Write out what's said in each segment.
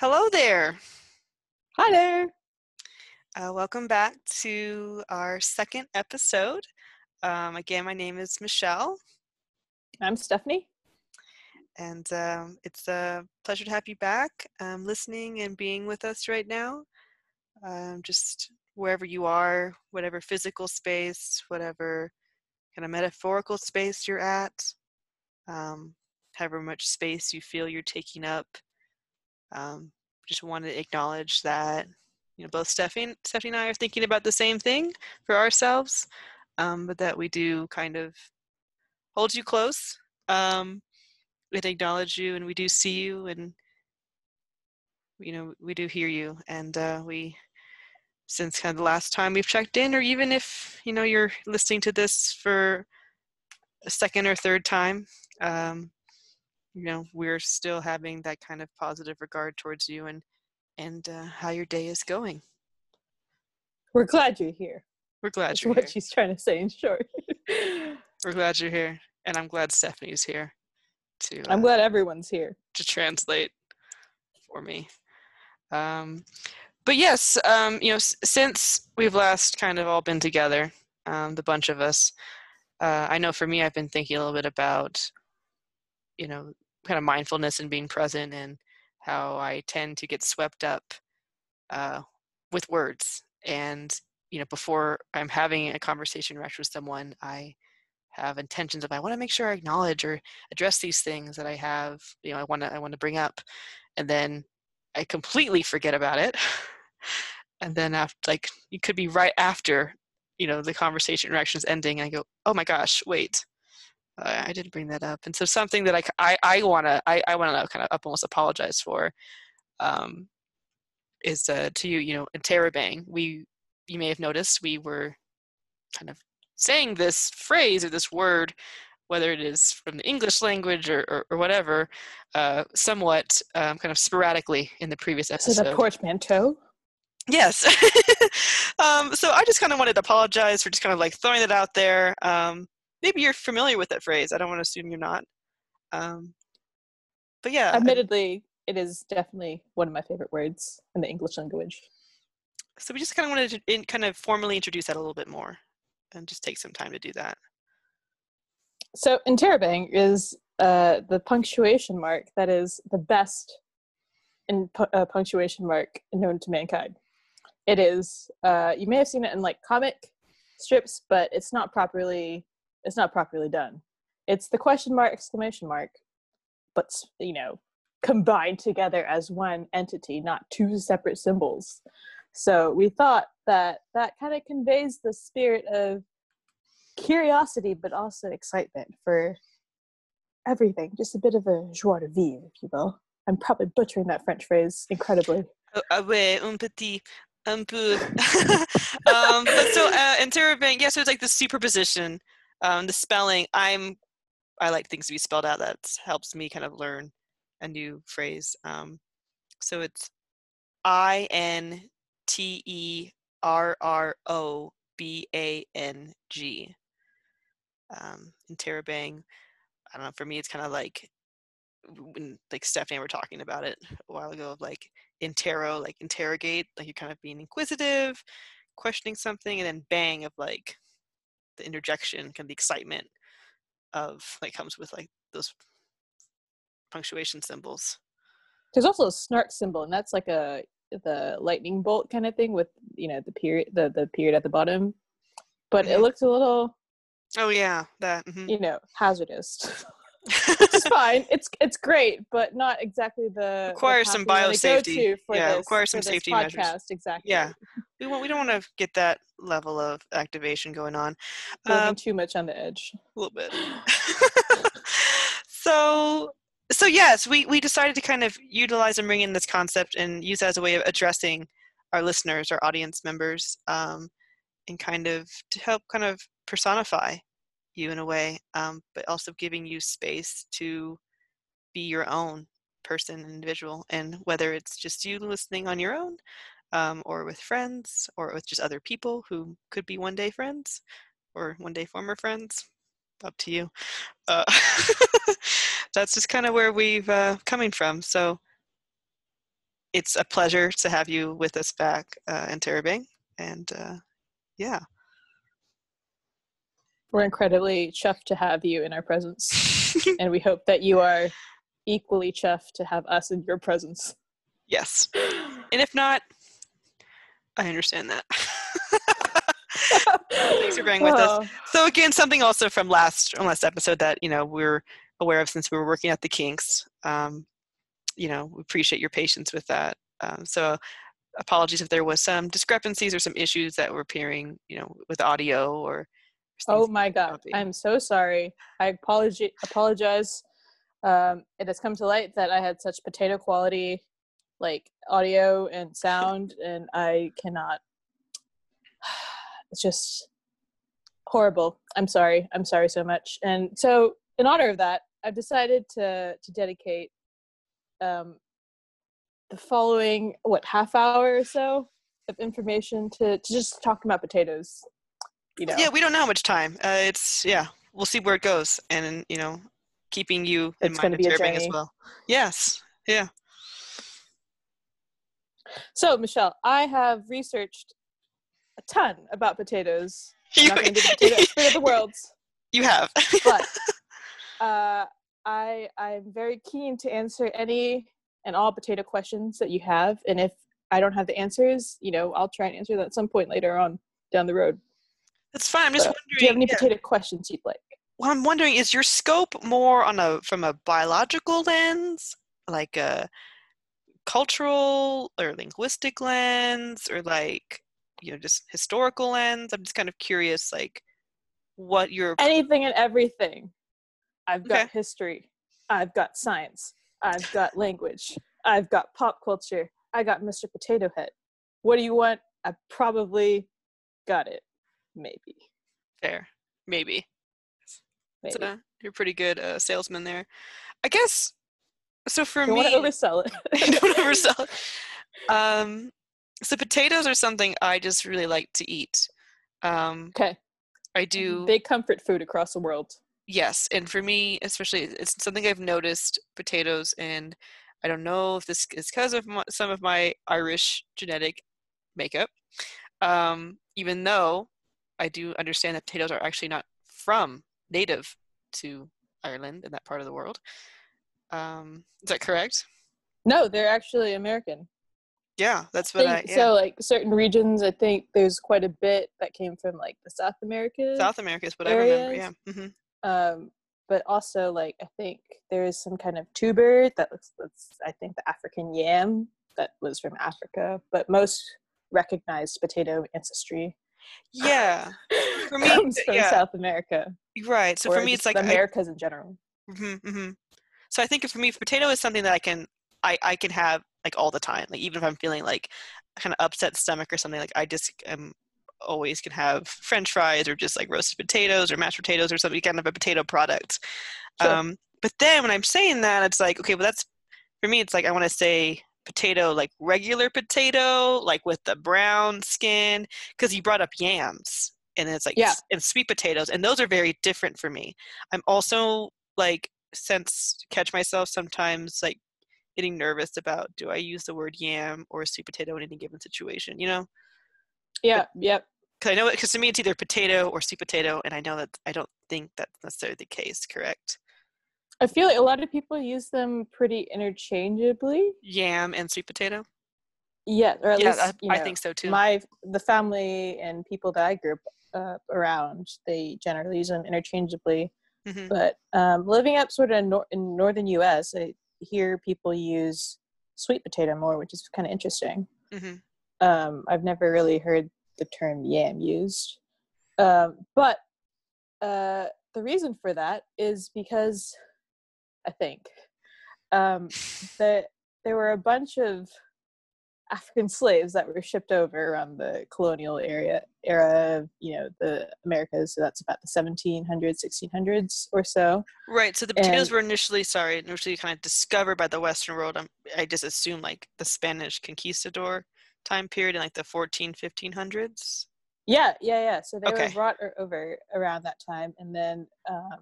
Hello there. Hi there. Uh, welcome back to our second episode. Um, again, my name is Michelle, I'm Stephanie. and um, it's a pleasure to have you back, um, listening and being with us right now. Um, just wherever you are, whatever physical space, whatever kind of metaphorical space you're at, um, however much space you feel you're taking up. Um, just wanted to acknowledge that you know both Stephanie, Stephanie and I are thinking about the same thing for ourselves, um, but that we do kind of hold you close um, and acknowledge you, and we do see you, and you know we do hear you, and uh, we since kind of the last time we've checked in, or even if you know you're listening to this for a second or third time. Um, you know we're still having that kind of positive regard towards you and and uh, how your day is going We're glad you're here. we're glad That's you're what here she's trying to say in short. we're glad you're here and i'm glad stephanie's here to I'm uh, glad everyone's here. to translate for me um but yes um you know s- since we've last kind of all been together um the bunch of us uh i know for me i've been thinking a little bit about you know kind of mindfulness and being present and how i tend to get swept up uh with words. And you know before i'm having a conversation interaction with someone i have intentions of i want to make sure i acknowledge or address these things that i have you know i want to i want to bring up. And then i completely forget about it. And then after like you could be right after you know the conversation interaction is ending and i go oh my gosh wait i didn't bring that up and so something that i i, I want to i, I want to kind of almost apologize for um, is uh, to you you know Interrobang we you may have noticed we were kind of saying this phrase or this word whether it is from the english language or, or, or whatever uh, somewhat um, kind of sporadically in the previous So episode the portmanteau. Yes. um, so I just kind of wanted to apologize for just kind of like throwing it out there. Um, maybe you're familiar with that phrase. I don't want to assume you're not. Um, but yeah, I- Admittedly, it is definitely one of my favorite words in the English language. so we just kind of wanted to in, kind of formally introduce that a little bit more and just take some time to do that. So interrobang is uh, the punctuation mark that is the best in pu- uh, punctuation mark known to mankind. It is. Uh, you may have seen it in like comic strips, but it's not properly. It's not properly done. It's the question mark exclamation mark, but you know, combined together as one entity, not two separate symbols. So we thought that that kind of conveys the spirit of curiosity, but also excitement for everything. Just a bit of a joie de vivre, if you will. I'm probably butchering that French phrase incredibly. Oh, ah ouais, un petit, un peu. um, but so uh, interrobang, yeah, so it's like the superposition, um, the spelling. I'm, I like things to be spelled out. That helps me kind of learn a new phrase. Um, so it's I N T E R R O B A N G. Um, interrobang. I don't know. For me, it's kind of like when like Stephanie and I were talking about it a while ago of like interro, like interrogate, like you're kind of being inquisitive, questioning something, and then bang of like the interjection, kind of the excitement of like comes with like those punctuation symbols. There's also a snark symbol, and that's like a the lightning bolt kind of thing with you know the period the the period at the bottom. But it Mhm. looks a little Oh yeah, that. mhm. you know hazardous. it's fine. It's it's great, but not exactly the Requires some biosafety. Yeah, this, requires some safety measures. podcast, Exactly. Yeah. we want we don't want to get that level of activation going on. Um, too much on the edge. a little bit. so so yes, we we decided to kind of utilize and bring in this concept and use that as a way of addressing our listeners, our audience members, um, and kind of to help kind of personify you in a way, um, but also giving you space to be your own person, individual, and whether it's just you listening on your own, um, or with friends, or with just other people who could be one day friends, or one day former friends, up to you. Uh, that's just kind of where we've uh, coming from. So it's a pleasure to have you with us back uh, Interrobang. And uh, yeah. We're incredibly chuffed to have you in our presence. and we hope that you are equally chuffed to have us in your presence. Yes. And if not, I understand that. Thanks for being with us. Oh, So again, something also from last from last episode that you know we're aware of since we were working at the Kinks. Um, you know, we appreciate your patience with that. Um, so apologies if there was some discrepancies or some issues that were appearing, you know, with audio or. Oh my god. I'm so sorry. I apologi- apologize. Um, it has come to light that I had such potato quality like audio and sound and I cannot it's just horrible. I'm sorry. I'm sorry so much. And so in honor of that, I've decided to to dedicate um the following what half hour or so of information to, to just talking about potatoes. You know. Yeah, we don't know how much time. Uh, it's yeah, we'll see where it goes, and you know, keeping you in It's mind be a as well. Yes, yeah. So, Michelle, I have researched a ton about potatoes. I'm You, not do the potato expert of the world, you have. but uh, I I'm very keen to answer any and all potato questions that you have. And if I don't have the answers, you know, I'll try and answer that at some point later on down the road. That's fine. I'm just So, wondering. Do you have any yeah. potato questions you'd like? Well, I'm wondering, is your scope more on a from a biological lens, like a cultural or linguistic lens, or like you know just historical lens? I'm just kind of curious, like what your Anything and everything. I've got Okay. history. I've got science. I've got language. I've got pop culture. I got Mr. Potato Head. What do you want? I probably got it. Maybe. fair, maybe. Maybe. So you're pretty good uh, salesman there. I guess. So for don't me, to oversell it. don't oversell it. Um, so potatoes are something I just really like to eat. Um, okay. I do. Big comfort food across the world. Yes, and for me, especially, it's something I've noticed potatoes, and I don't know if this is because of my, some of my Irish genetic makeup. Um, even though I do understand that potatoes are actually not from native to Ireland and that part of the world. Um, is that correct? No, they're actually American. Yeah, that's what I. Think- Yeah. So, like certain regions, I think there's quite a bit that came from like the South America. South America is what I remember. Yeah. areas. hmm um but also like i think there is some kind of tuber that looks that's i think the african yam that was from africa but most recognized potato ancestry Yeah. For me, comes from yeah. south america Right. So for me, it's like the I- americas in general hmm hmm So I think for me, potato is something that I can I I can have like all the time. Like even if I'm feeling like kind of upset stomach or something, like I just um always can have French fries or just like roasted potatoes or mashed potatoes or something kind of a potato product. Sure. Um, but then when I'm saying that, it's like okay, well that's for me. It's like I want to say potato like regular potato like with the brown skin because you brought up yams and it's like Yeah. and sweet potatoes and those are very different for me i'm also like sense catch myself sometimes like getting nervous about do i use the word yam or sweet potato in any given situation you know? Yeah yep. because i know because to me it's either potato or sweet potato and i know that i don't think that's necessarily the case correct? I feel like a lot of people use them pretty interchangeably. Yam and sweet potato? Yeah or at yeah least I, you I think so too. my the family and people that i grew up uh, around they generally use them interchangeably hmm but um, living up sort of in, nor- in northern us i hear people use sweet potato more which is kind of interesting. Hmm um, i've never really heard the term yam used. Um, but uh, the reason for that is because i think um, that there were a bunch of African slaves that were shipped over around the colonial area era of you know the Americas. So that's about the 1700s, 1600s or so. Right. So the potatoes And- were initially, sorry, initially kind of discovered by the Western world. I'm, I just assume like the Spanish conquistador time period in like the 14, 1500s. Yeah, yeah, yeah. So they Okay. were brought over around that time, and then um,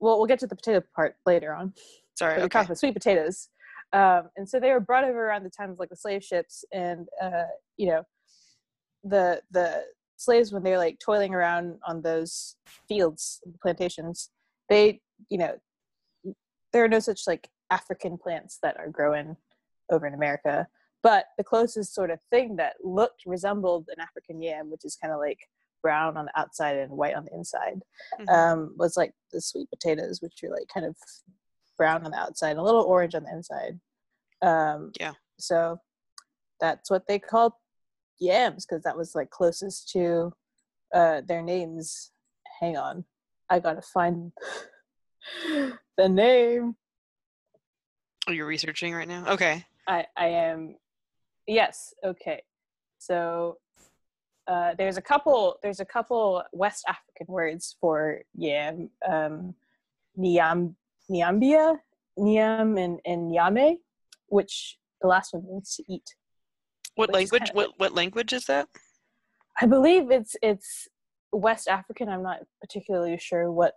well, we'll get to the potato part later on. Sorry. Okay. sweet potatoes. Um, and so they were brought over around the time of like the slave ships, and uh, you know, the the slaves when they're like toiling around on those fields, plantations, they you know, there are no such like African plants that are growing over in America. But the closest sort of thing that looked resembled an African yam, which is kind of like brown on the outside and white on the inside, Mhm. um, was like the sweet potatoes, which are like kind of brown on the outside, a little orange on the inside. Um, Yeah. So that's what they called yams because that was like closest to uh, their names. Hang on, I gotta find the name. oh, you're researching right now. Okay. I I am yes okay. So uh, there's a couple there's a couple West African words for yam um, niam niambia niam and and nyame, which the last one means to eat. What language? What what language is that? I believe it's it's West African. I'm not particularly sure what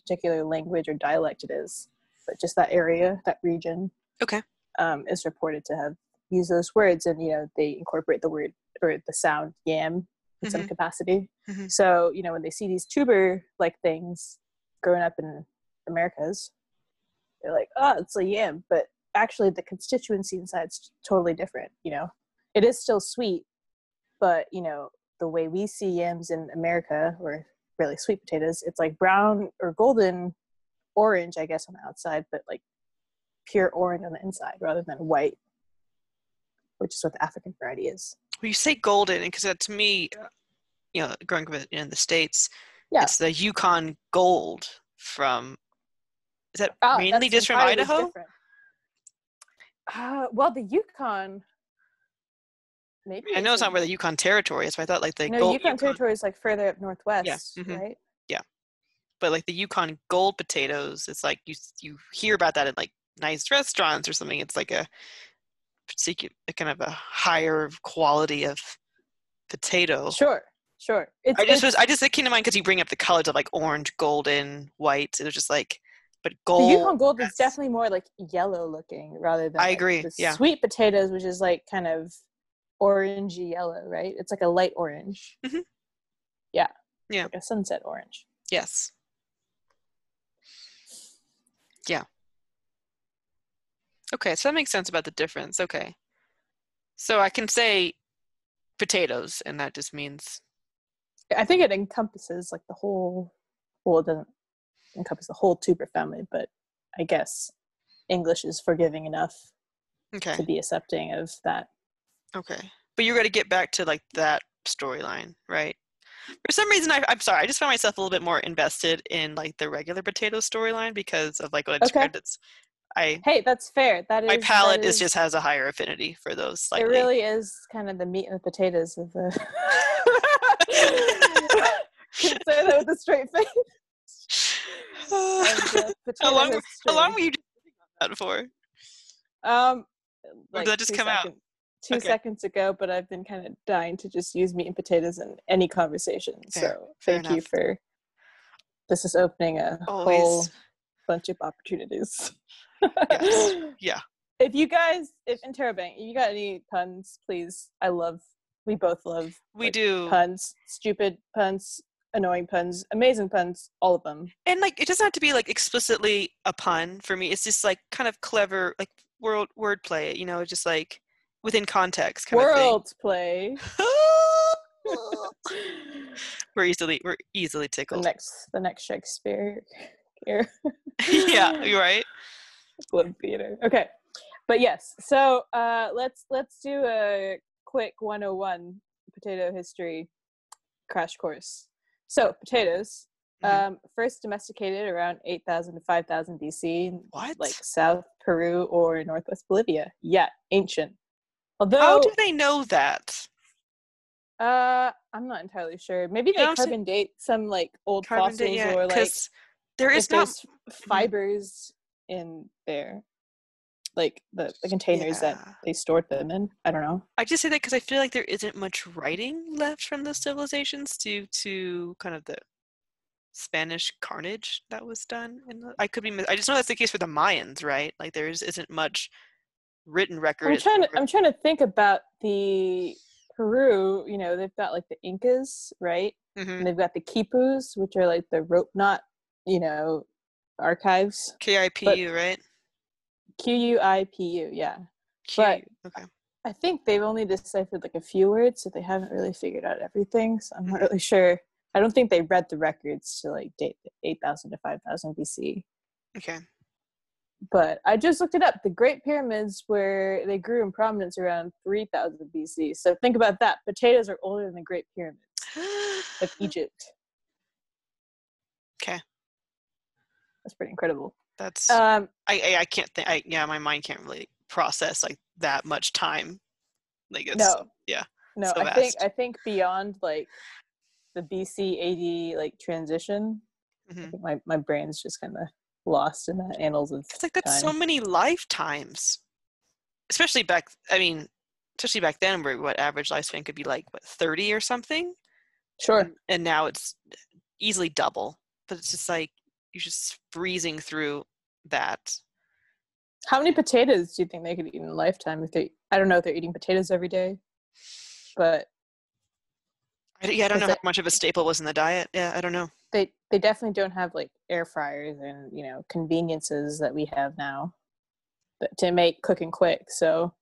particular language or dialect it is, but just that area, that region. Okay. Um, is reported to have used those words, and you know they incorporate the word or the sound yam in some capacity. Mhm. So you know when they see these tuber-like things growing up in Americas, they're like, "Oh, it's a yam," but actually the constituency inside's totally different. You know, it is still sweet, but you know the way we see yams in America, or really sweet potatoes, it's like brown or golden orange, I guess, on the outside, but like pure orange on the inside rather than white, which is what the African variety is. Well, you say golden, because to me, you know, growing up in the states, Yeah. it's the Yukon Gold from. Is that Ah, mainly just from Idaho? different. Uh, well, the Yukon. Maybe I know it's not where the Yukon Territory is, but I thought like the no gold Yukon, territory is like further up northwest, mhm. right? Yeah, but like the Yukon Gold potatoes, it's like you you hear about that in like nice restaurants or something. It's like a particular kind of a higher quality of potato. Sure, sure. It's, I just was I just it came to mind because you bring up the colors of like orange, golden, white. It was just like, but the gold. Yukon Gold is definitely more like yellow looking rather than I like, agree, the yeah. sweet potatoes, which is like kind of orangey yellow, right? It's like a light orange. Mhm. Yeah. Yeah. Like a sunset orange. Yes. Yeah. Okay, so that makes sense about the difference. Okay. So I can say potatoes, and that just means I think it encompasses like the whole. Well, it doesn't encompass the whole tuber family, but I guess English is forgiving enough okay. to be accepting of that. Okay. But you're going to get back to like that storyline, right? For some reason, I, I'm sorry, I just found myself a little bit more invested in like the regular potato storyline because of like what I Okay. It's, I Hey, that's fair. That is my palate is just has a higher affinity for those. It really is kind of the meat and the potatoes of the. Can say that with a straight face. How long? were- How long were you sitting on that for? Um, Or did that just two come out? Two Okay. seconds ago, but I've been kind of dying to just use meat and potatoes in any conversation. Fair, so thank you for. This is opening a whole bunch of opportunities. Yes. Yeah. If you guys, if Interrobang, if you got any puns, please. I love. We both love We like, do. puns, stupid puns, annoying puns, amazing puns, all of them. and like it doesn't have to be like explicitly a pun for me it's just like kind of clever like word wordplay you know just like within context kind World play. of thing we're easily we're easily the tickled next, the next Shakespeare here. yeah you're right Globe Theater. Okay, but yes. So uh, let's let's do a quick 101 potato history crash course. So potatoes. Mhm. Um, first domesticated around 8,000 to 5,000 BC, What? like South Peru or Northwest Bolivia. Yeah, ancient. Although how do they know that Uh, I'm not entirely sure. Maybe You they know carbon date some like old fossils date yeah or like there is not there's fibers in there, like the, the containers that they stored them in. I don't know. i just say that because i feel like there isn't much writing left from those civilizations due to kind of the spanish carnage that was done in the, i could be mis- i just know that's the case for the mayans right like there is, isn't much written record. I'm trying to I'm trying to think about the Peru, you know, they've got like the Incas, right? Mhm. And they've got the Quipus, which are like the rope knot, you know, archives. KIPU, right? Q U I P U, yeah. But- okay. I think they've only deciphered like a few words, so they haven't really figured out everything. So I'm not really sure. I don't think they read the records to like date 8,000 to 5,000 BC. Okay. But I just looked it up. The Great Pyramids, where they grew in prominence around 3000 BC. So think about that. Potatoes are older than the Great Pyramids of Egypt. Okay. That's pretty incredible. That's Um, I, I I can't think. I yeah, my mind can't really process like that much time. Like it's no, yeah, no. so I think. I think beyond like the BC AD like transition, I Mhm. my my brain's just kind of lost in the annals of it's like that's so many lifetimes. Especially back. I mean, especially back then, where what average lifespan could be like what thirty or something, Sure. and, and now it's easily double. But it's just like you're just freezing through that. How many potatoes do you think they could eat in a lifetime if they? I don't know if they're eating potatoes every day, but I, yeah, I don't know how much of a staple was in the diet. Yeah, I don't know. they they definitely don't have like air fryers and you know conveniences that we have now but to make cooking quick so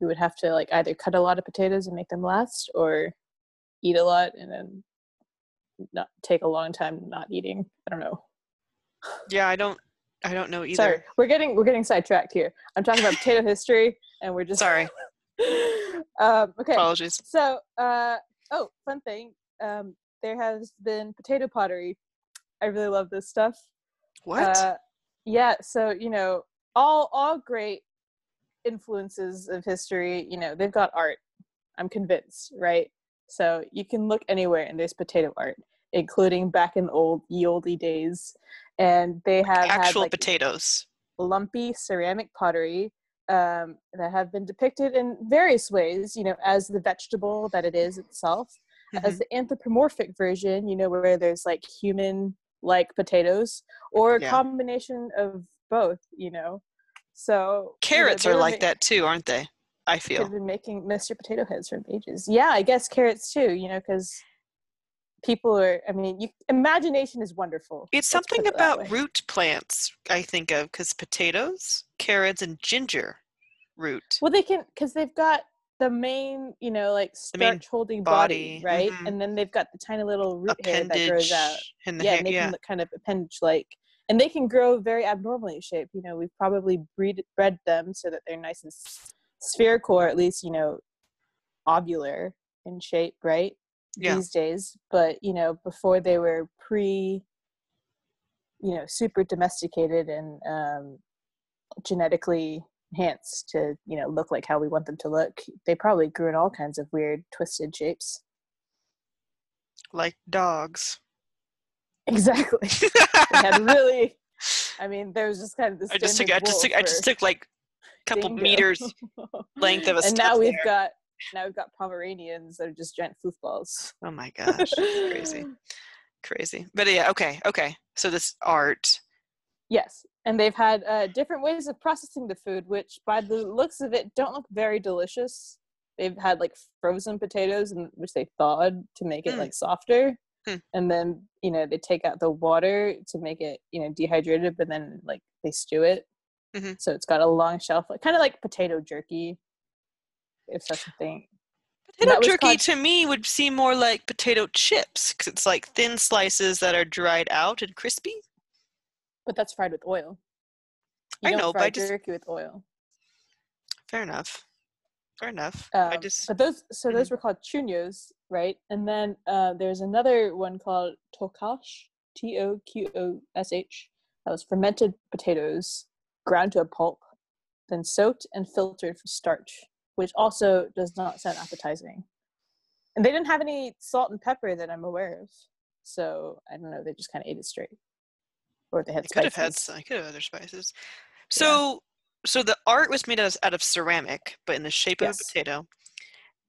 you would have to like either cut a lot of potatoes and make them last or eat a lot and then not take a long time not eating i don't know Yeah, I don't. I don't know either. sorry we're getting we're getting sidetracked here i'm talking about potato history and we're just Sorry. um okay Apologies. so, uh, oh, fun thing. Um, there has been potato pottery. I really love this stuff. What? Uh, yeah. So you know, all all great influences of history. You know, they've got art. I'm convinced, right? So you can look anywhere and there's potato art, including back in the old ye olde days, and they have had Actual like potatoes. lumpy ceramic pottery um, that have been depicted in various ways, you know, as the vegetable that it is itself, as Mhm. the anthropomorphic version, you know, where there's like human like potatoes, or a Yeah. combination of both, you know. So you know, Carrots are like ma- that too, aren't they? I feel They've been making Mr. Potato Heads from ages. Yeah, I guess carrots too, you know, because people are, I mean, you, imagination is wonderful. It's something it about root plants I think of because potatoes, carrots, and ginger root. Well, they can because they've got the main, you know, like starch holding body, body, right? mhm. And then they've got the tiny little root hair that grows out. in the Yeah, hair. making Yeah. kind of appendage like, and they can grow very abnormally shaped. You know, we've probably breed, bred them so that they're nice and spherical, or at least you know, ovular in shape, right? Yeah. These days, but you know, before they were pre, you know, super domesticated and um, genetically enhanced to you know look like how we want them to look they probably grew in all kinds of weird twisted shapes Like dogs. exactly they had really i mean there was just kind of this I just took. I just took. I just took like a couple meters length of a and now we've there. got now we've got pomeranians that are just giant foosballs Oh my gosh, crazy, crazy. But yeah, okay, okay. So this art. yes and they've had uh, different ways of processing the food which by the looks of it don't look very delicious they've had like frozen potatoes and which they thawed to make it Hmm. like softer Hmm. and then you know they take out the water to make it you know dehydrated but then like they stew it Mhm. so it's got a long shelf like kind of like potato jerky if such a thing Potato jerky called- to me would seem more like potato chips because it's like thin slices that are dried out and crispy. but that's fried with oil you I know, but I just- jerky with oil Fair enough. Fair enough. I Um, just but those so those were called chuños, right? And then uh, there's another one called tokash, T O Q O S H. That was fermented potatoes ground to a pulp, then soaked and filtered for starch, which also does not sound appetizing. And they didn't have any salt and pepper that I'm aware of, so I don't know. They just kind of ate it straight, or they had I could have had. I could have other spices. So, so the art was made out of, out of ceramic, but in the shape Yes. of a potato.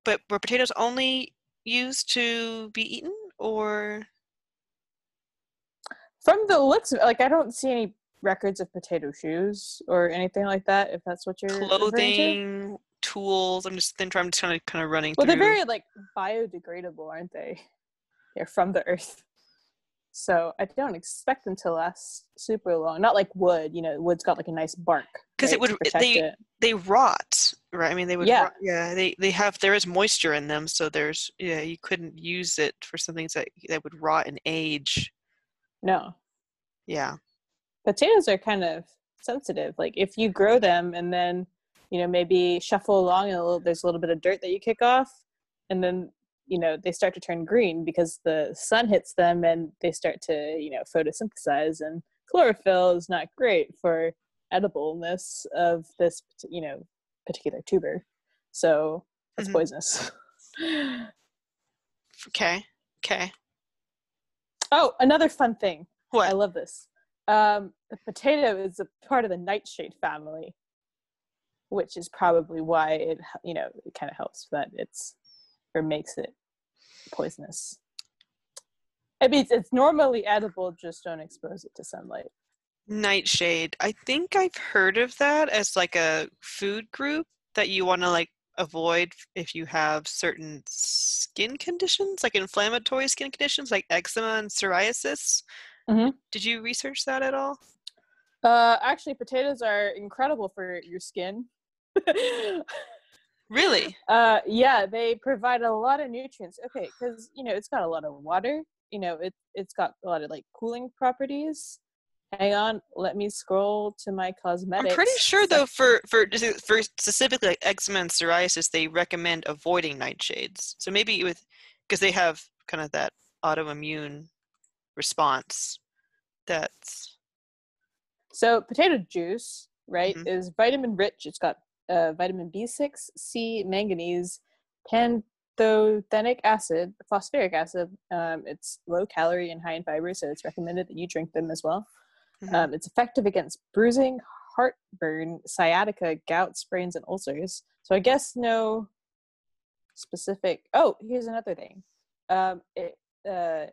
But were potatoes only used to be eaten, or From the looks of it, like I don't see any records of potato shoes or anything like that. If that's what you're. Clothing, tools. I'm just then I'm just kind of kind of running Well, through. they're very like biodegradable, aren't they? They're from the earth. So I don't expect them to last super long. Not like wood, you know, wood's got like a nice bark. 'Cause it right, to would- they- it. they rot, right? I mean, they would. Yeah. rot- yeah. They they have there is moisture in them, so there's yeah you couldn't use it for something that that would rot and age. No. Yeah. Potatoes are kind of sensitive. Like if you grow them and then, you know, maybe shuffle along and a little, there's a little bit of dirt that you kick off and then, you know, they start to turn green because the sun hits them and they start to, you know, photosynthesize and chlorophyll is not great for edibleness of this, you know, particular tuber. So that's Mhm. poisonous. Okay. Okay. oh, another fun thing. I love this. Um, the potato is a part of the nightshade family, which is probably why it, you know, it kind of helps that it's or makes it poisonous. I mean, it's, it's normally edible, just don't expose it to sunlight. Nightshade. I think I've heard of that as like a food group that you want to like avoid if you have certain skin conditions, like inflammatory skin conditions like eczema and psoriasis. Mhm. Did you research that at all? Uh, actually, potatoes are incredible for your skin. Really? uh, yeah, they provide a lot of nutrients. Okay, because you know it's got a lot of water. You know it it's got a lot of like cooling properties. Hang on, let me scroll to my cosmetics. I'm pretty sure though for for for specifically like eczema and psoriasis, they recommend avoiding nightshades. So maybe with because they have kind of that autoimmune response. That's So potato juice, right, Mhm. is vitamin rich. It's got uh, vitamin B6, C, manganese, pantothenic acid, phosphoric acid. Um, it's low calorie and high in fiber, so it's recommended that you drink them as well. Mhm. Um, it's effective against bruising, heartburn, sciatica, gout, sprains, and ulcers. So I guess no specific. Oh, here's another thing. Um, it uh,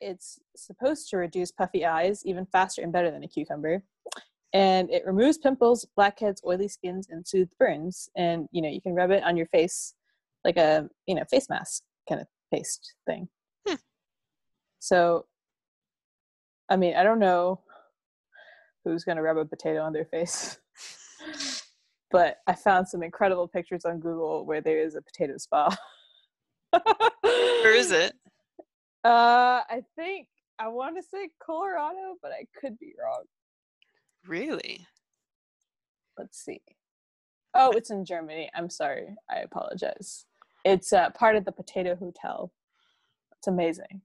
it's supposed to reduce puffy eyes even faster and better than a cucumber, and it removes pimples, blackheads, oily skins, and soothes burns. And you know you can rub it on your face like a you know face mask kind of paste thing. Hmm. So, I mean, I don't know who's going to rub a potato on their face. but I found some incredible pictures on Google where there is a potato spa. where is it? Uh, I think I want to say Colorado, but I could be wrong. Really? Let's see. Oh, it's in Germany. I'm sorry. I apologize. It's uh, part of the Potato Hotel. It's amazing.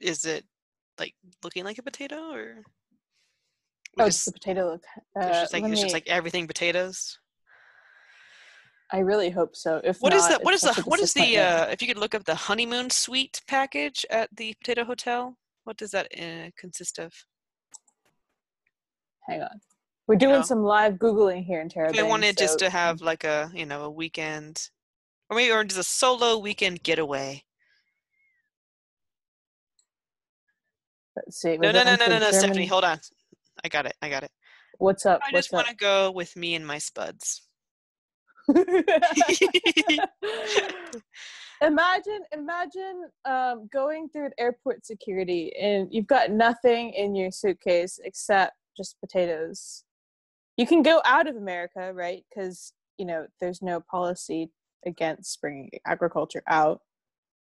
Is it like looking like a potato or? Oh, we it's just- the potato. Look. it's Uh, just like it's me- just like everything potatoes. I really hope so. If What is not, that? What is the what is the uh if you could look up the honeymoon suite package at the Potato Hotel? What does that uh, consist of? Hang on. We're doing know. some live googling here in Terra. I wanted just to have like a you know a weekend, or maybe or just a solo weekend getaway. Let's see. No, no, no, no, no, no, Stephanie, hold on. I got it. I got it. What's up? I just want to go with me and my spuds. imagine, imagine um, going through airport security and you've got nothing in your suitcase except just potatoes. You can go out of America, right? Because you know there's no policy against bringing agriculture out.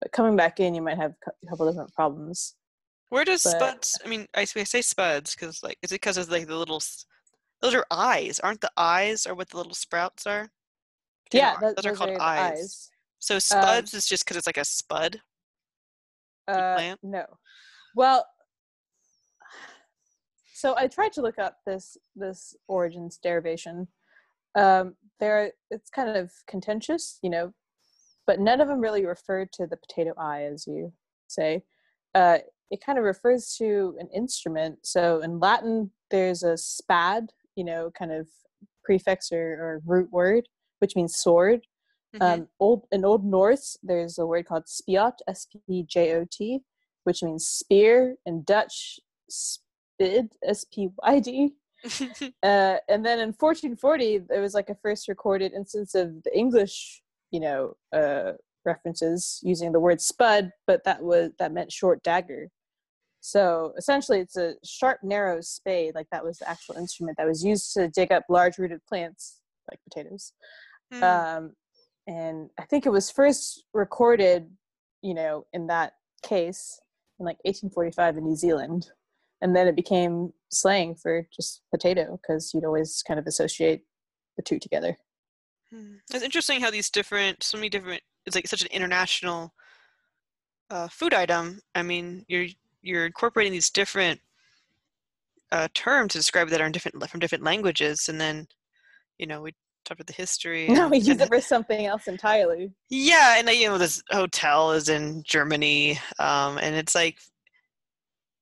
But coming back in, you might have a couple different problems. Where does But- spuds? I mean, I say spuds because like is it because of like the little? Those are eyes, aren't the eyes? Or what the little sprouts are? Yeah, that, those are called the eyes. So spuds is just because it's like a spud. Uh, plant? no. Well, so I tried to look up this this origins derivation. Um, there, it's kind of contentious, you know, but none of them really refer to the potato eye, as you say. Uh, it kind of refers to an instrument. So in Latin, there's a spad, you know, kind of prefix or, or root word, which means sword. Mhm. Um, old in Old Norse, there's a word called spjot, S P J O T, which means spear. In Dutch, spid s p y d uh, and then in 1440 there was like a first recorded instance of the english you know uh, references using the word spud but that was that meant short dagger so essentially it's a sharp narrow spade like that was the actual instrument that was used to dig up large rooted plants like potatoes Hmm. um, and i think it was first recorded you know in that case in like 1845 in new zealand and then it became slang for just potato because you'd always kind of associate the two together Hmm. It's interesting how these different, so many different. It's like such an international uh, food item. I mean, you're you're incorporating these different uh, terms to describe that are in different from different languages, and then you know we about the history. no we use it for something else entirely Yeah, and uh, you know this hotel is in Germany, um, and it's like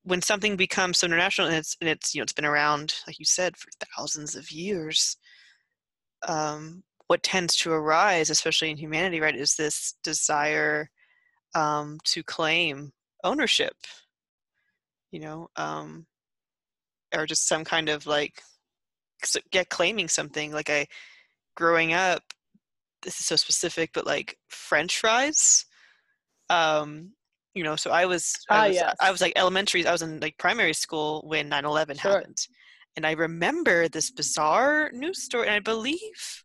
when something becomes so international and it's and it's you know it's been around like you said for thousands of years. Um, what tends to arise, especially in humanity, right, is this desire um, to claim ownership. You know, um, or just some kind of like get claiming something. Like I, growing up, this is so specific, but like French fries. Um, you know, so I was, Ah, I was, yes. I was like elementary. I was in like primary school when 9/11 Sure. happened, and I remember this bizarre news story. And I believe,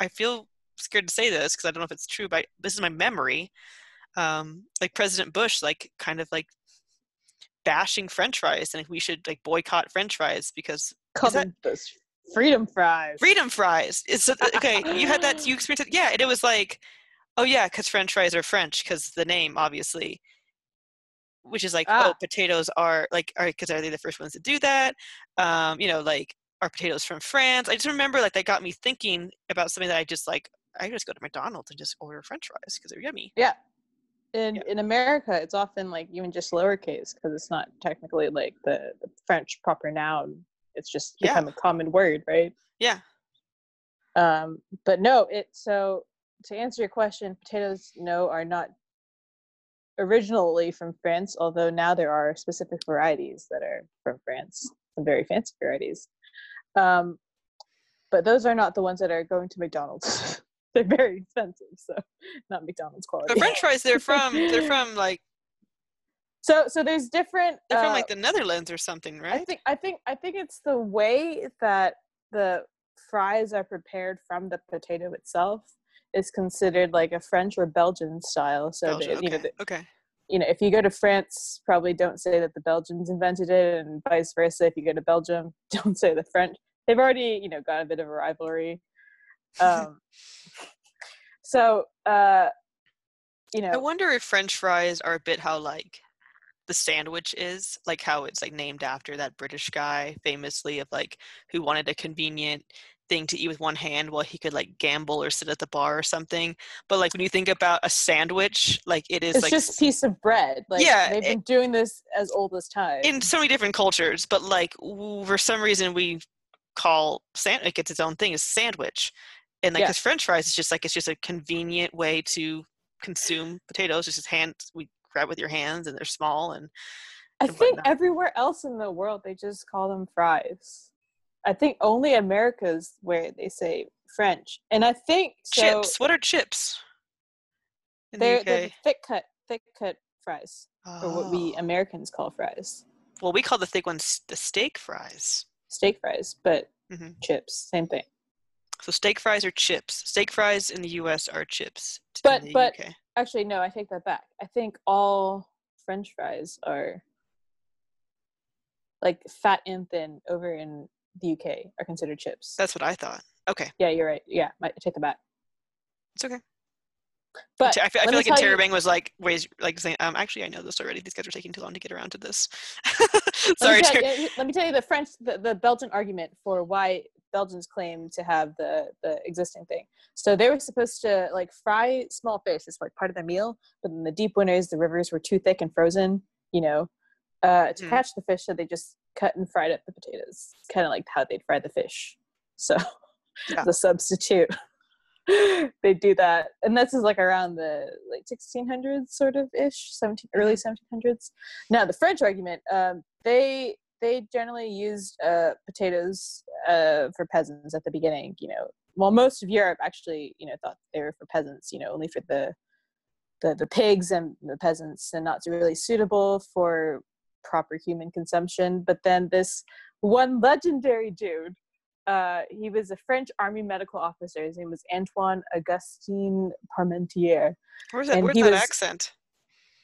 I feel scared to say this because I don't know if it's true, but this is my memory. Um, like President Bush, like kind of like bashing French fries, and we should like boycott French fries because that- those freedom fries freedom fries. It's okay. You had that. You experienced it. Yeah, and it was like, oh yeah, because French fries are French because the name obviously, which is like, oh, Ah. potatoes are like, are because are they the first ones to do that? Um, you know, like are potatoes from France? I just remember like that got me thinking about something that I just like. I just go to McDonald's and just order French fries because they're yummy. Yeah. In Yeah. in America, it's often like even just lowercase because it's not technically like the, the French proper noun. It's just Yeah. become a common word, right? Yeah. Um, but no, it so to answer your question, potatoes no are not originally from France, although now there are specific varieties that are from France, some very fancy varieties. Um, but those are not the ones that are going to McDonald's. They're very expensive, so not McDonald's quality. The French fries, they're from they're from like So so there's different. they're from uh, like the Netherlands or something, right I think I think I think it's the way that the fries are prepared from the potato itself is considered like a French or Belgian style. So Belgium, that, you know, okay. the, okay. you know, if you go to France, probably don't say that the Belgians invented it, and vice versa. If you go to Belgium, don't say the French. They've already, you know, got a bit of a rivalry. Um, so, uh, you know, I wonder if French fries are a bit how like the sandwich is, like how it's like named after that British guy famously of like who wanted a convenient thing to eat with one hand while he could like gamble or sit at the bar or something. But like when you think about a sandwich, like it is it's like just piece of bread. Like, Yeah, they've it- been doing this as old as time. in so many different cultures, but like for some reason we call sand like it's its own thing, is sandwich. And like Yeah. this French fries is just like it's just a convenient way to consume potatoes. It's just hand we grab with your hands and they're small and I and think whatnot. everywhere else in the world they just call them fries. I think only America's where they say French, and I think so. chips. What are chips? They're, the they're thick cut, thick cut fries, or what we Oh. Americans call fries, well, we call the thick ones the steak fries. steak fries, but Mhm. chips, same thing. So steak fries are chips. Steak fries in the U.S. are chips. But- in the but- UK. Actually, no, I take that back. I think all French fries are like fat and thin over in the UK are considered chips. that's what I thought. Okay, yeah, you're right. Yeah, I take that back. it's okay. But I feel, I feel like Interrobang was like ways like saying, um, actually I know this already. These guys are taking too long to get around to this. let Sorry, me, tell, yeah, let me tell you the French, the, the Belgian argument for why Belgians claim to have the the existing thing. So they were supposed to like fry small fish as like part of their meal, but in the deep winters, the rivers were too thick and frozen. You know, uh, to Mm. catch the fish, so they just cut and fried up the potatoes, It's kind of like how they'd fry the fish. So Yeah. the substitute. they do that, and this is like around the like 1600s, sort of ish, 17 early 1700s. Now the French argument, um, they they generally used uh, potatoes uh, for peasants at the beginning. You know, well, most of Europe actually, you know, thought they were for peasants. You know, only for the the the pigs and the peasants, and not really suitable for proper human consumption. But then this one legendary dude, uh, he was a French army medical officer. His name was Antoine Augustin Parmentier. Where's that? And Where's that was- accent?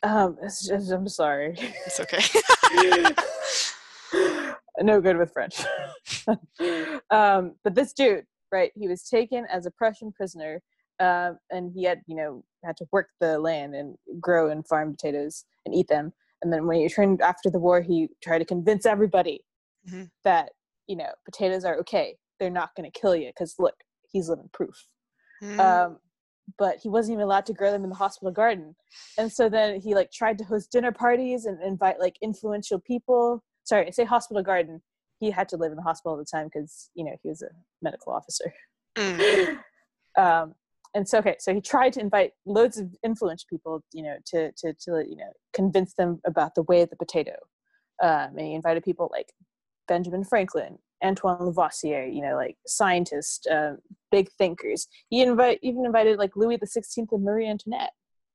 Um, just, I'm sorry. It's okay. no good with French. um, but this dude, right? He was taken as a Prussian prisoner, um, and he had, you know, had to work the land and grow and farm potatoes and eat them. And then when he returned after the war, he tried to convince everybody Mhm. that you know potatoes are okay. They're not going to kill you because look, he's living proof Mm, um, but he wasn't even allowed to grow them in the hospital garden and so then he like tried to host dinner parties and invite like influential people sorry say hospital garden. He had to live in the hospital at the time because you know he was a medical officer. Mm, um, and so okay so he tried to invite loads of influential people you know to to to you know convince them about the way of the potato. Um, and he invited people like benjamin franklin antoine lavoisier you know like scientists uh, big thinkers. He invite even invited like louis the 16th and marie antoinette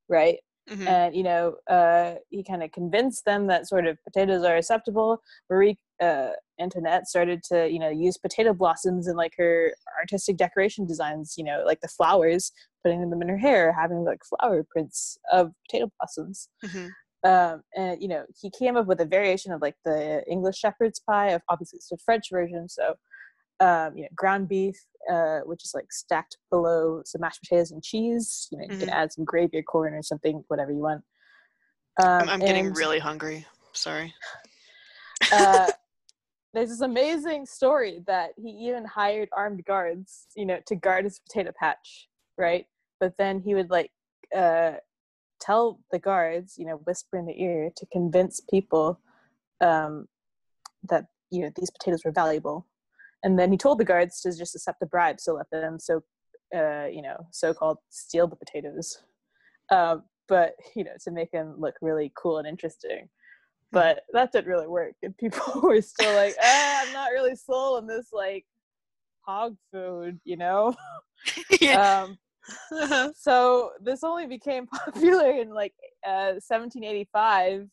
right mhm. and you know uh, he kind of convinced them that sort of potatoes are acceptable marie uh, antoinette started to you know use potato blossoms in like her artistic decoration designs you know like the flowers putting them in her hair having like flower prints of potato blossoms Mhm. um, and you know he came up with a variation of like the english shepherd's pie of obviously it's the french version so um, you know ground beef uh, which is like stacked below some mashed potatoes and cheese you know you can Mhm. add some gravy or corn or something whatever you want um, I'm, I'm getting really hungry. Sorry. uh, there's this amazing story that he even hired armed guards, you know, to guard his potato patch, right? But then he would like uh, tell the guards, you know, whisper in the ear to convince people um, that you know these potatoes were valuable. And then he told the guards to just accept the bribe, so let them so uh, you know so-called steal the potatoes, um, but you know to make him look really cool and interesting. But that didn't really work and people were still like eh, i'm not really sold on this like hog food you know? Yeah. um so this only became popular in like uh 1785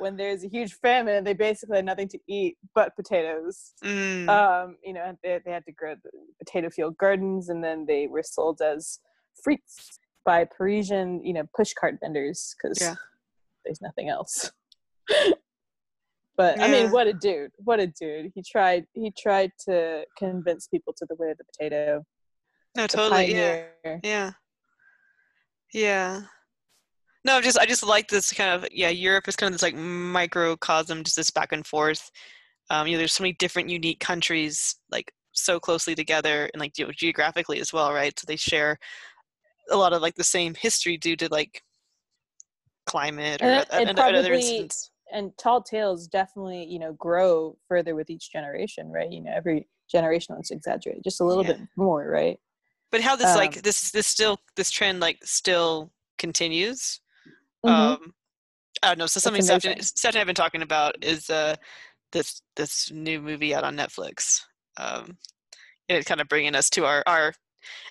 when there's a huge famine and they basically had nothing to eat but potatoes Mm, um you know they, they had to grow the potato field gardens and then they were sold as frites by parisian you know pushcart vendors because Yeah. there's nothing else but i mean what a dude what a dude he tried he tried to convince people to the way of the potato no, totally. Yeah. Yeah. Yeah. No, just I just like this kind of yeah. Europe is kind of this like microcosm, just this back and forth. Um, you know, there's so many different unique countries like so closely together and like ge- geographically as well, right? So they share a lot of like the same history due to like climate or And it- oth- it and other probably- incidents. and tall tales definitely you know grow further with each generation right you know every generation wants to exaggerate just a little Yeah. bit more right But how this like um, this this still this trend like still continues. Mhm. Um, I don't know. So something Seth and. Seth and I've been talking about is uh this this new movie out on Netflix. Um, and it's kind of bringing us to our our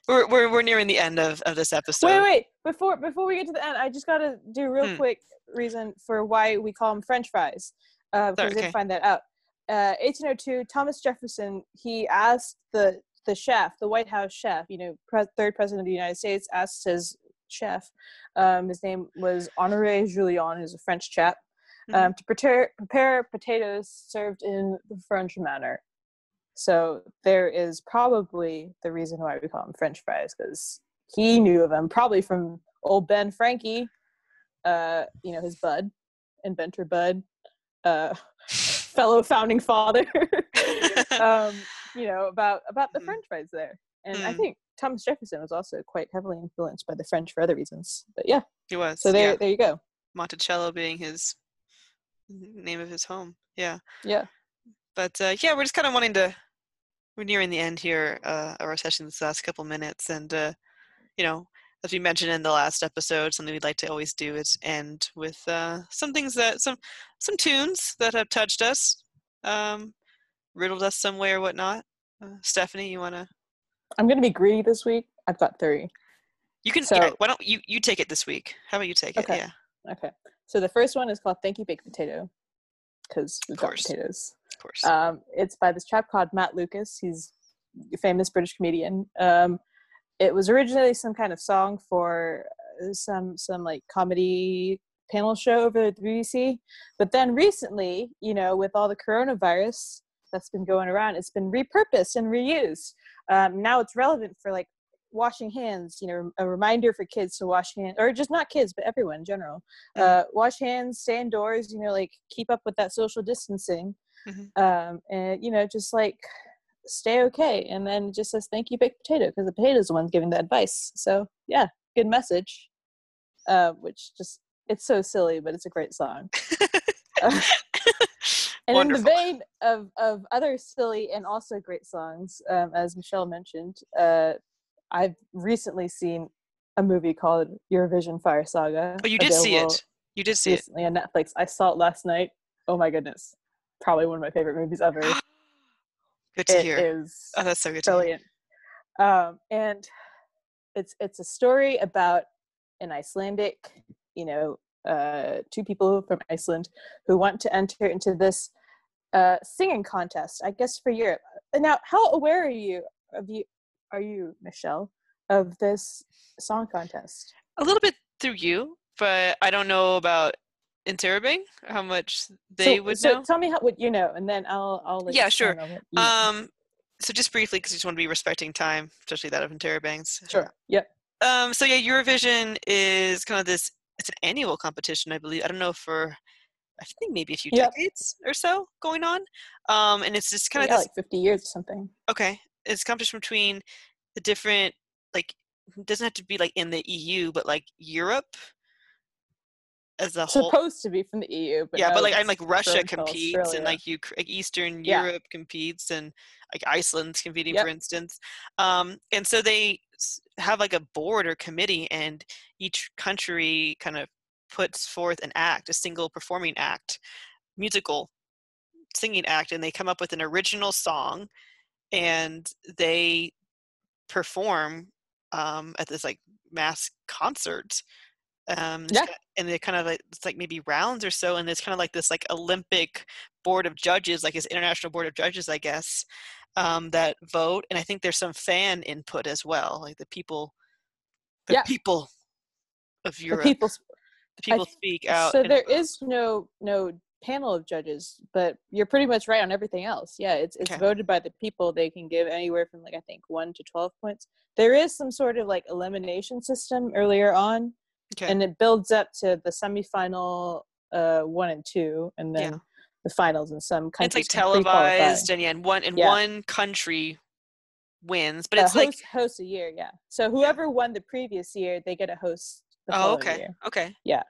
we're we're, we're nearing the end of of this episode. wait wait before before we get to the end i just gotta do a real Hmm. quick reason for why we call them french fries uh, because Sorry, i didn't find that out uh, 1802 thomas jefferson he asked the the chef the white house chef you know pre- third president of the united states asked his chef. Um, his name was honore Julien, who's a french chap um, to prepare prepare potatoes served in the french manner. So there is probably the reason why we call them french fries because he knew of them probably from old ben frankie uh, you know his bud inventor bud uh, fellow founding father. Um, you know about about the Mhm. french fries there. And i Mm. think thomas jefferson was also quite heavily influenced by the french for other reasons but yeah he was. so there yeah. there you go Monticello being his name of his home. Yeah. yeah But uh, yeah, we're just kind of wanting to. We're nearing the end here uh, of our session this last couple minutes, and uh, you know, as we mentioned in the last episode, something we'd like to always do is end with uh, some things that some some tunes that have touched us, um, riddled us some way or whatnot. Uh, Stephanie, you wanna? I'm gonna be greedy this week. I've got three. You can. So- yeah, why don't you you take it this week? How about you take it? Okay. Yeah, Okay. So the first one is called Thank You Baked Potato, because we've got potatoes. of course. Um, it's by this chap called Matt Lucas. He's a famous British comedian. Um, it was originally some kind of song for uh, some some like comedy panel show over at the BBC, but then recently, you know, with all the coronavirus that's been going around, it's been repurposed and reused. Um, now it's relevant for like washing hands you know a reminder for kids to wash hands or just not kids but everyone in general. Mhm. uh, wash hands stay indoors you know like keep up with that social distancing. Mhm. um, and you know just like stay okay. And then it just says thank you baked potato because the potato's the one giving the advice. So yeah good message. Uh, which just it's so silly but it's a great song And in the vein of, of other silly and also great songs, um, as Michelle mentioned, uh, I've recently seen a movie called Eurovision Fire Saga. Oh, you did see it. You did see it. recently on Netflix. I saw it last night. Oh my goodness. Probably one of my favorite movies ever. Good to It hear. is oh, that's so good to hear. brilliant. Um, and it's it's a story about an Icelandic, you know, uh, two people from Iceland who want to enter into this uh, singing contest. I guess for Europe. Now, how aware are you of you? Are you Michelle of this song contest? A little bit through you, but I don't know about Interrobang, how much they so, would so know. Tell me how, what you know, and then I'll I'll let Yeah, sure. expand on what you know. Um, so just briefly, because I just want to be respecting time, especially that of Interrobangs. sure. Yep. Um, so yeah, Eurovision is kind of this. It's an annual competition, I believe. I don't know for. I think maybe a few Yep. decades or so going on. Um, and it's just kind of yeah, this like 50 years or something. okay it's competition between the different like doesn't have to be like in the eu but like europe as a whole Supposed to be from the EU, but yeah no, but like i'm like russia competes and like you like eastern Yeah. europe competes and like iceland's competing Yep. for instance um and so they have like a board or committee and each country kind of puts forth an act a single performing act musical singing act and they come up with an original song and they perform um, at this like mass concert um, Yeah. and they kind of like it's like maybe rounds or so and there's kind of like this like olympic board of judges like this international board of judges i guess um, that vote and i think there's some fan input as well like the people the Yeah. people of The europe people the people speak out so there is no no panel of judges but you're pretty much right on everything else yeah it's it's Okay. voted by the people they can give anywhere from like i think 1 to 12 points there is some sort of like elimination system earlier on okay. and it builds up to the semifinal uh 1 and 2 and then Yeah. the finals in some countries it's like televised and yeah and one and Yeah. one country wins but Uh, it's like host, host a year yeah. So whoever won the previous year they get a host the oh okay. year. Okay. Yeah.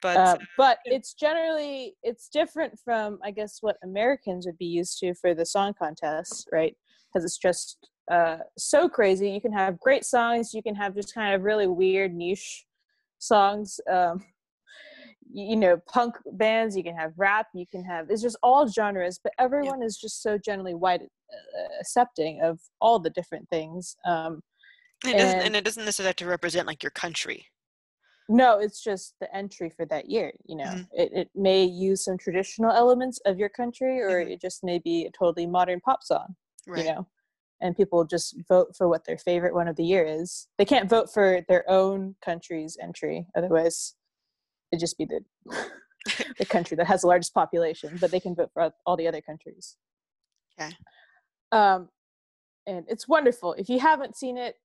but uh, but it's generally it's different from i guess what americans would be used to for the song contest right? Because it's just uh, so crazy. You can have great songs. You can have just kind of really weird niche songs um, you know punk bands you can have rap you can have it's just all genres but everyone is just so generally wide uh, accepting of all the different things um, it doesn't, and and- it doesn't necessarily have to represent like your country No, it's just the entry for that year. You know, Mhm. it, it may use some traditional elements of your country, or Mhm. it just may be a totally modern pop song. right You know, and people just vote for what their favorite one of the year is. They can't vote for their own country's entry, otherwise, it'd just be the the country that has the largest population. But they can vote for all the other countries. Okay. Um, and it's wonderful. If you haven't seen it,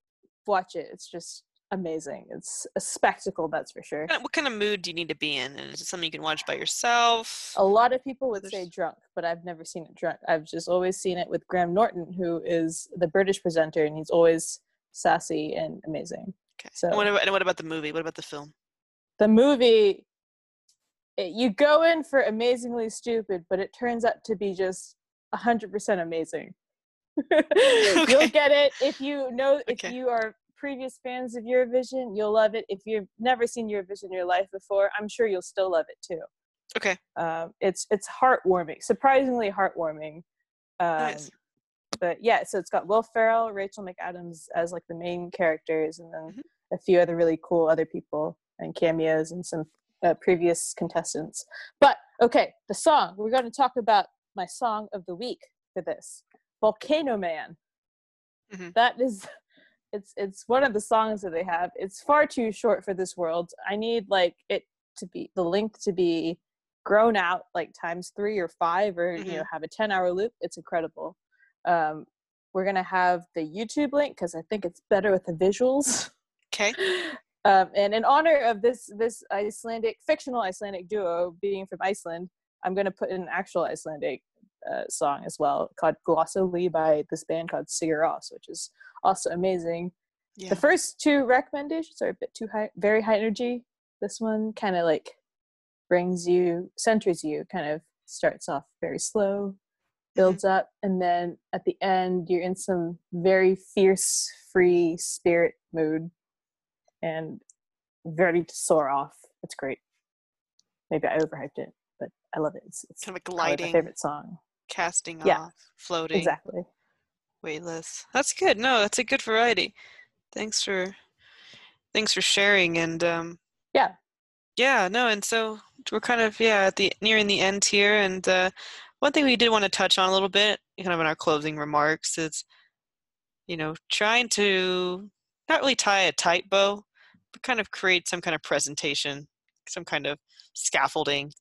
watch it. It's just amazing. It's a spectacle, that's for sure. What kind of- what kind of mood do you need to be in and is it something you can watch by yourself A lot of people would say drunk, but I've never seen it drunk. I've just always seen it with Graham Norton, who is the British presenter, and he's always sassy and amazing. okay so- and, what about, and what about the movie what about the film The movie, it, you go in for amazingly stupid, but it turns out to be just 100% amazing. Okay. You'll get it if you know, if Okay. you are previous fans of Eurovision, you'll love it. If you've never seen Eurovision in your life before, I'm sure you'll still love it too. Okay. Um, it's it's heartwarming, surprisingly heartwarming. Um, Nice. But yeah, so it's got Will Ferrell, Rachel McAdams as like the main characters, and then Mhm. a few other really cool other people and cameos and some uh, previous contestants. But okay, the song we're going to talk about my song of the week for this Volcano Man. Mhm. That is, it's it's one of the songs that they have. It's far too short for this world. I need like it to be the length to be grown out like times three or five or you know have a 10 hour loop it's incredible um we're gonna have the youtube link because i think it's better with the visuals Okay. um, and in honor of this this Icelandic fictional Icelandic duo being from Iceland, I'm going to put in an actual Icelandic uh, song as well called Glossoli by this band called Sigur Rós, which is also amazing. Yeah. The first two recommendations are a bit too high, very high energy. This one kind of like brings you, centers you, kind of starts off very slow, mm-hmm. builds up, and then at the end, you're in some very fierce, free spirit mood and ready to soar off. It's great. Maybe I overhyped it, but I love it. It's, it's kind of probably my gliding, favorite song. casting Yeah. off, floating, Exactly. Weightless. That's good. No, that's a good variety. Thanks for thanks for sharing and um Yeah. Yeah, no, and so we're kind of yeah, at the nearing the end here and uh one thing we did want to touch on a little bit, kind of in our closing remarks, is you know, trying to not really tie a tight bow, but kind of create some kind of presentation, some kind of scaffolding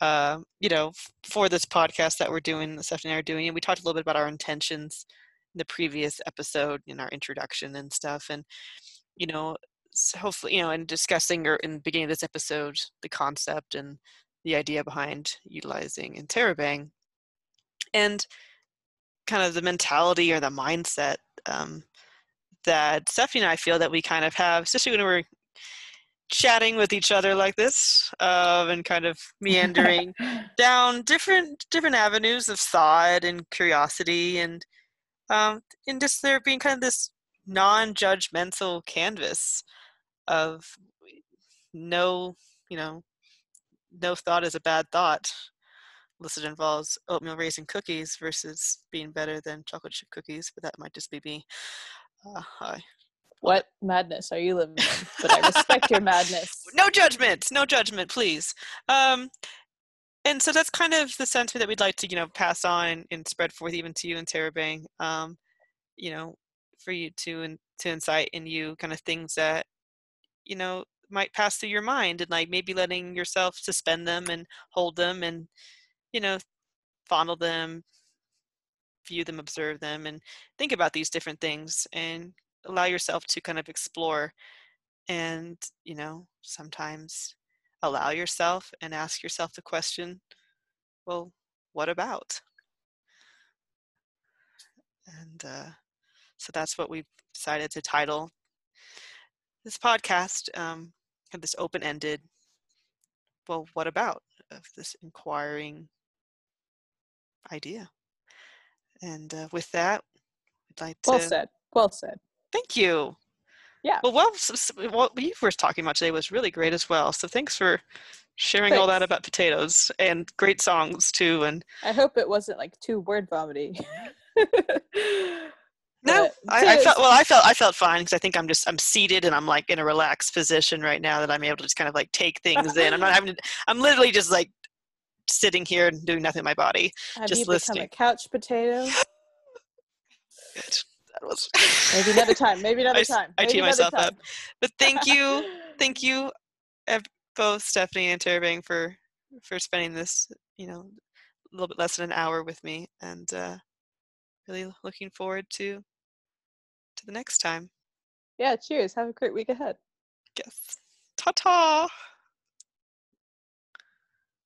uh, you know, for this podcast that we're doing, that Stephanie and I are doing, and we talked a little bit about our intentions in the previous episode in our introduction and stuff, and you know, hopefully, you know, in discussing or in the beginning of this episode, the concept and the idea behind utilizing Interrobang, and kind of the mentality or the mindset um, that Stephanie and I feel that we kind of have, especially when we're chatting with each other like this uh, and kind of meandering down different different avenues of thought and curiosity and um, and just there being kind of this non-judgmental canvas of no you know no thought is a bad thought unless it involves oatmeal raisin cookies versus being better than chocolate chip cookies but that might just be me uh, I, what madness are you living in? But I respect your madness. no judgment no judgment please um and so that's kind of the sentiment that we'd like to you know pass on and, spread forth even to you and Terabang um you know for you to and to incite in you kind of things that you know might pass through your mind and like maybe letting yourself suspend them and hold them and you know fondle them view them observe them and think about these different things and allow yourself to kind of explore. And you know sometimes allow yourself and ask yourself the question well what about and uh, so that's what we've decided to title this podcast um, kind this open-ended well what about of this inquiring idea and uh, with that we'd like to Well said. Well said. thank you Yeah. well, s- what you were talking about today was really great as well. So thanks for sharing all that about potatoes and great songs too. And I hope it wasn't like too word vomity. no, I, I felt well. I felt I felt fine because I think I'm just I'm seated and I'm like in a relaxed position right now that I'm able to just kind of like take things in. I'm not having to. I'm literally just like sitting here and doing nothing with my body. Have just you become listening. a couch potato? Good. That was. Maybe another time. Maybe another I time. I maybe tee myself time. up. But thank you, thank you, both Stephanie and Terabang for for spending this, you know, a little bit less than an hour with me, and uh, really looking forward to to the next time. Yeah, cheers. Have a great week ahead. Yes. Ta ta.